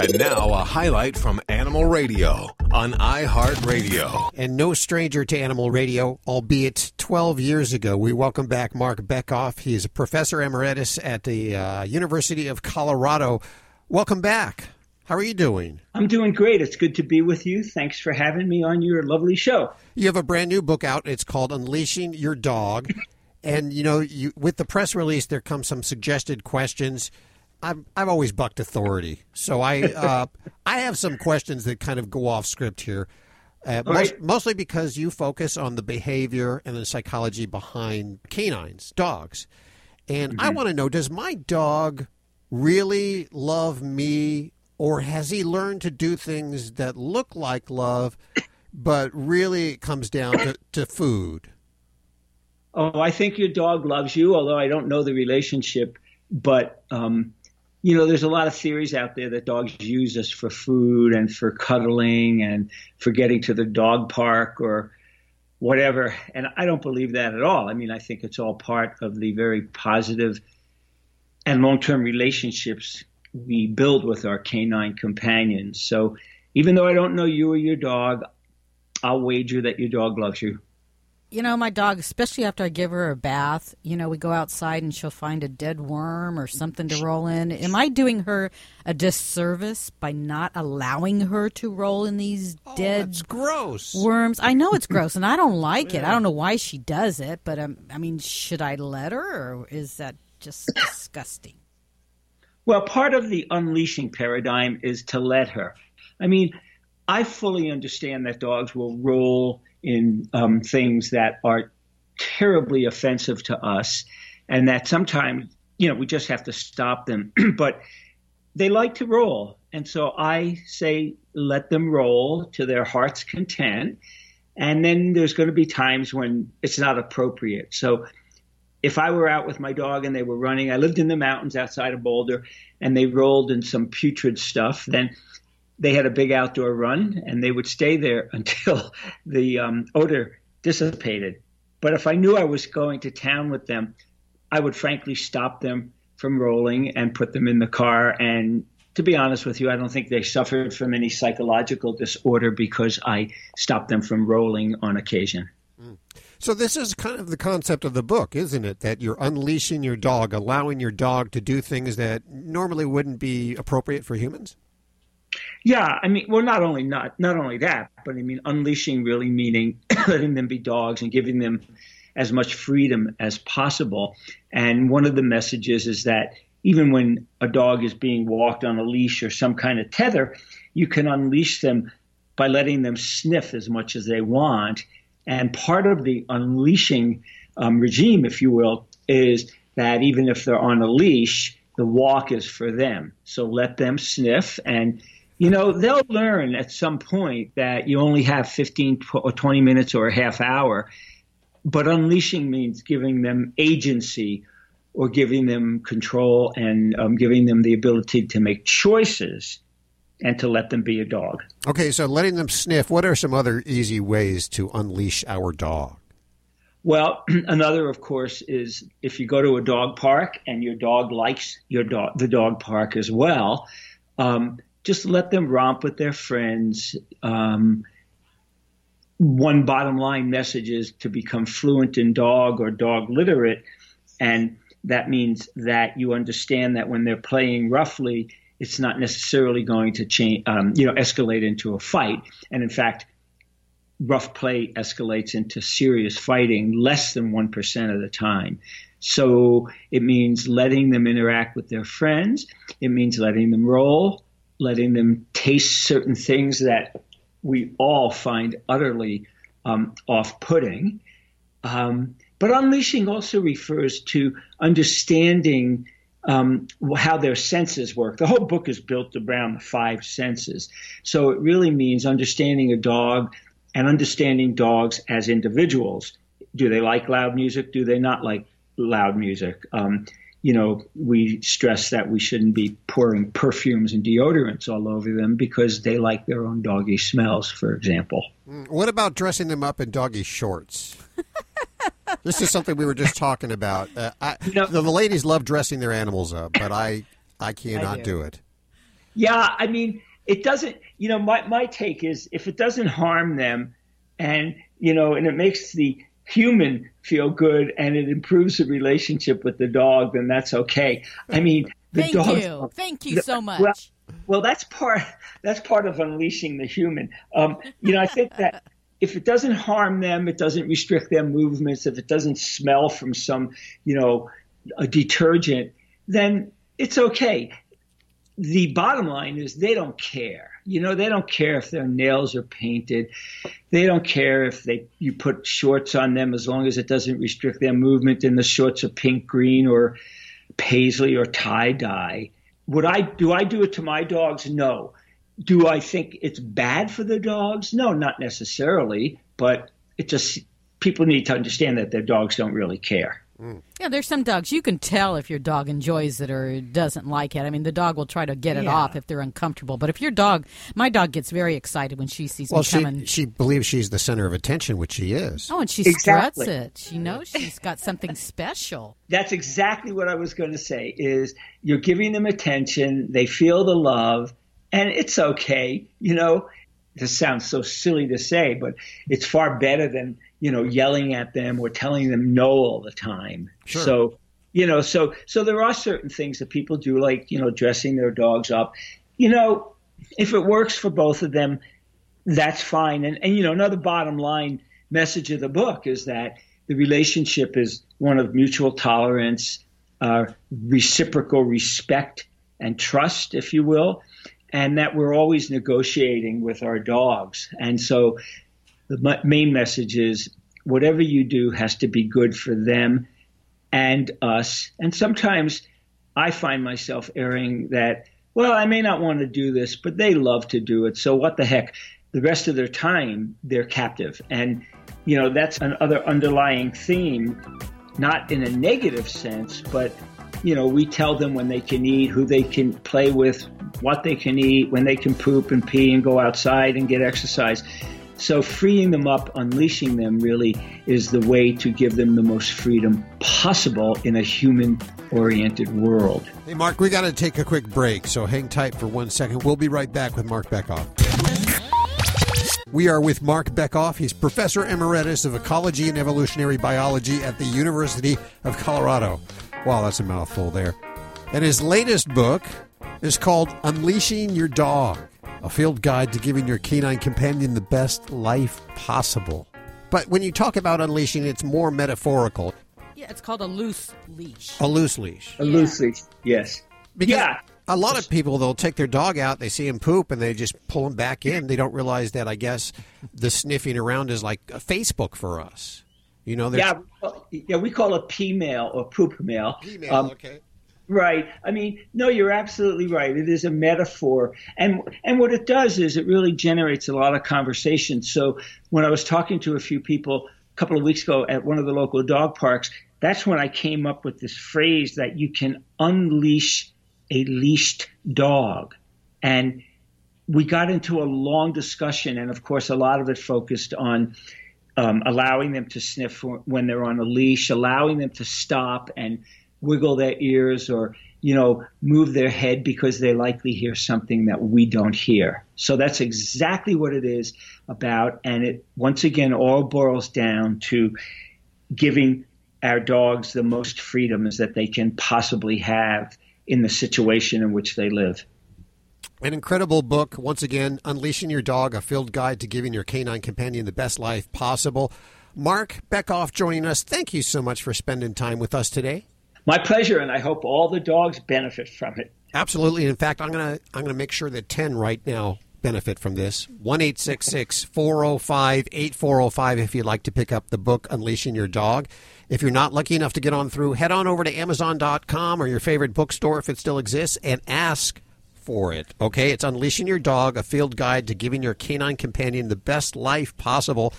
And now a highlight from Animal Radio on iHeartRadio. And no stranger to Animal Radio, albeit 12 years ago. We welcome back Mark Bekoff. He is a professor emeritus at the uh, University of Colorado. Welcome back. How are you doing? I'm doing great. It's good to be with you. Thanks for having me on your lovely show. You have a brand new book out. It's called Unleashing Your Dog. and you know, you with the press release there come some suggested questions I've I've always bucked authority, so I uh, I have some questions that kind of go off script here. Uh, most, right. Mostly because you focus on the behavior and the psychology behind canines, dogs, and mm-hmm. I want to know: Does my dog really love me, or has he learned to do things that look like love, but really it comes down to, to food? Oh, I think your dog loves you, although I don't know the relationship. But um, you know, there's a lot of theories out there that dogs use us for food and for cuddling and for getting to the dog park or whatever. And I don't believe that at all. I mean, I think it's all part of the very positive and long term relationships we build with our canine companions. So even though I don't know you or your dog, I'll wager that your dog loves you you know, my dog, especially after I give her a bath, you know, we go outside and she'll find a dead worm or something to roll in. Am I doing her a disservice by not allowing her to roll in these oh, dead gross. worms? I know it's gross and I don't like yeah. it. I don't know why she does it, but um, I mean, should I let her or is that just disgusting? Well, part of the unleashing paradigm is to let her. I mean, I fully understand that dogs will roll in um, things that are terribly offensive to us, and that sometimes you know we just have to stop them. but they like to roll, and so I say let them roll to their heart's content. And then there's going to be times when it's not appropriate. So if I were out with my dog and they were running, I lived in the mountains outside of Boulder, and they rolled in some putrid stuff, then they had a big outdoor run and they would stay there until the um, odor dissipated. But if I knew I was going to town with them, I would frankly stop them from rolling and put them in the car. And to be honest with you, I don't think they suffered from any psychological disorder because I stopped them from rolling on occasion. Mm. So this is kind of the concept of the book, isn't it? That you're unleashing your dog, allowing your dog to do things that normally wouldn't be appropriate for humans. Yeah, I mean, well, not only not not only that, but I mean, unleashing really meaning letting them be dogs and giving them as much freedom as possible. And one of the messages is that even when a dog is being walked on a leash or some kind of tether, you can unleash them by letting them sniff as much as they want. And part of the unleashing um, regime, if you will, is that even if they're on a leash, the walk is for them. So let them sniff and you know, they'll learn at some point that you only have 15 or 20 minutes or a half hour, but unleashing means giving them agency or giving them control and um, giving them the ability to make choices and to let them be a dog. Okay, so letting them sniff, what are some other easy ways to unleash our dog? Well, another, of course, is if you go to a dog park and your dog likes your dog, the dog park as well. Um, just let them romp with their friends. Um, one bottom line message is to become fluent in dog or dog literate. And that means that you understand that when they're playing roughly, it's not necessarily going to change, um, you know, escalate into a fight. And in fact, rough play escalates into serious fighting less than 1% of the time. So it means letting them interact with their friends. It means letting them roll letting them taste certain things that we all find utterly um, off putting. Um, but unleashing also refers to understanding um, how their senses work. The whole book is built around the five senses. So it really means understanding a dog and understanding dogs as individuals. Do they like loud music? Do they not like loud music? You know, we stress that we shouldn't be pouring perfumes and deodorants all over them because they like their own doggy smells, for example. Mm, what about dressing them up in doggy shorts? this is something we were just talking about. Uh, I, you know, the, the, ladies love dressing their animals up, but I, I cannot I do. do. it. Yeah, I mean, it doesn't. You know, my my take is if it doesn't harm them, and you know, and it makes the human feel good and it improves the relationship with the dog, then that's okay. I mean, the Thank you. Thank you so much. Well, well, that's part. That's part of unleashing the human. Um, you know, I think that if it doesn't harm them, it doesn't restrict their movements. If it doesn't smell from some, you know, a detergent, then it's okay. The bottom line is they don't care. You know, they don't care if their nails are painted. They don't care if they you put shorts on them as long as it doesn't restrict their movement and the shorts are pink, green, or paisley or tie dye. Would I do I do it to my dogs? No. Do I think it's bad for the dogs? No, not necessarily, but it just people need to understand that their dogs don't really care. Yeah, there's some dogs you can tell if your dog enjoys it or doesn't like it. I mean, the dog will try to get it Yeah. off if they're uncomfortable. But if your dog, my dog gets very excited when she sees Well, me she coming. she believes she's the center of attention, which she is. Oh, and she Exactly. struts it. She knows she's got something special. That's exactly what I was going to say is you're giving them attention, they feel the love, and it's okay. You know, this sounds so silly to say, but it's far better than, you know, yelling at them or telling them no all the time. Sure. So, you know, so so there are certain things that people do like, you know, dressing their dogs up. You know, if it works for both of them, that's fine. And, and you know, another bottom line message of the book is that the relationship is one of mutual tolerance, uh, reciprocal respect and trust, if you will, and that we're always negotiating with our dogs. And so the main message is whatever you do has to be good for them and us. And sometimes I find myself erring that, well, I may not want to do this, but they love to do it. So what the heck? The rest of their time, they're captive. And, you know, that's another underlying theme, not in a negative sense, but, you know, we tell them when they can eat, who they can play with, what they can eat, when they can poop and pee and go outside and get exercise. So freeing them up, unleashing them really is the way to give them the most freedom possible in a human oriented world. Hey, Mark, we got to take a quick break, so hang tight for one second. We'll be right back with Mark Bekoff. We are with Mark Bekoff. He's professor emeritus of ecology and evolutionary biology at the University of Colorado. Wow, that's a mouthful there. And his latest book is called Unleashing Your Dog, a field guide to giving your canine companion the best life possible. But when you talk about unleashing, it's more metaphorical, Yeah, it's called a loose leash. a loose leash. A loose leash, yes. Because Yeah. a lot of people they'll take their dog out, they see him poop, and they just pull him back in. They don't realize that I guess the sniffing around is like a Facebook for us. You know, Yeah, well, yeah, we call it pee mail or poop mail. email, Um, okay. Right. I mean, no, you're absolutely right. It is a metaphor, and and what it does is it really generates a lot of conversation. So when I was talking to a few people a couple of weeks ago at one of the local dog parks, that's when I came up with this phrase that you can unleash a leashed dog, and we got into a long discussion, and of course, a lot of it focused on um, allowing them to sniff when they're on a leash, allowing them to stop and wiggle their ears or you know move their head because they likely hear something that we don't hear. So that's exactly what it is about, and it once again all boils down to giving our dogs the most freedoms that they can possibly have in the situation in which they live. An incredible book, once again, Unleashing Your Dog, a field guide to giving your canine companion the best life possible. Mark Bekoff joining us. Thank you so much for spending time with us today. My pleasure, and I hope all the dogs benefit from it. Absolutely. In fact, I'm gonna I'm gonna make sure that ten right now benefit from this. One eight six six four zero five eight four zero five. If you'd like to pick up the book Unleashing Your Dog. If you're not lucky enough to get on through, head on over to Amazon.com or your favorite bookstore if it still exists, and ask for it. Okay, it's Unleashing Your Dog, a field guide to giving your canine companion the best life possible.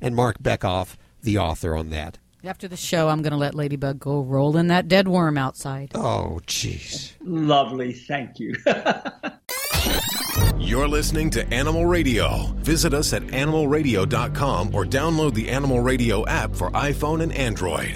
And Mark Bekoff, the author on that. After the show, I'm going to let Ladybug go roll in that dead worm outside. Oh, jeez. Lovely, thank you. You're listening to Animal Radio. Visit us at animalradio.com or download the Animal Radio app for iPhone and Android.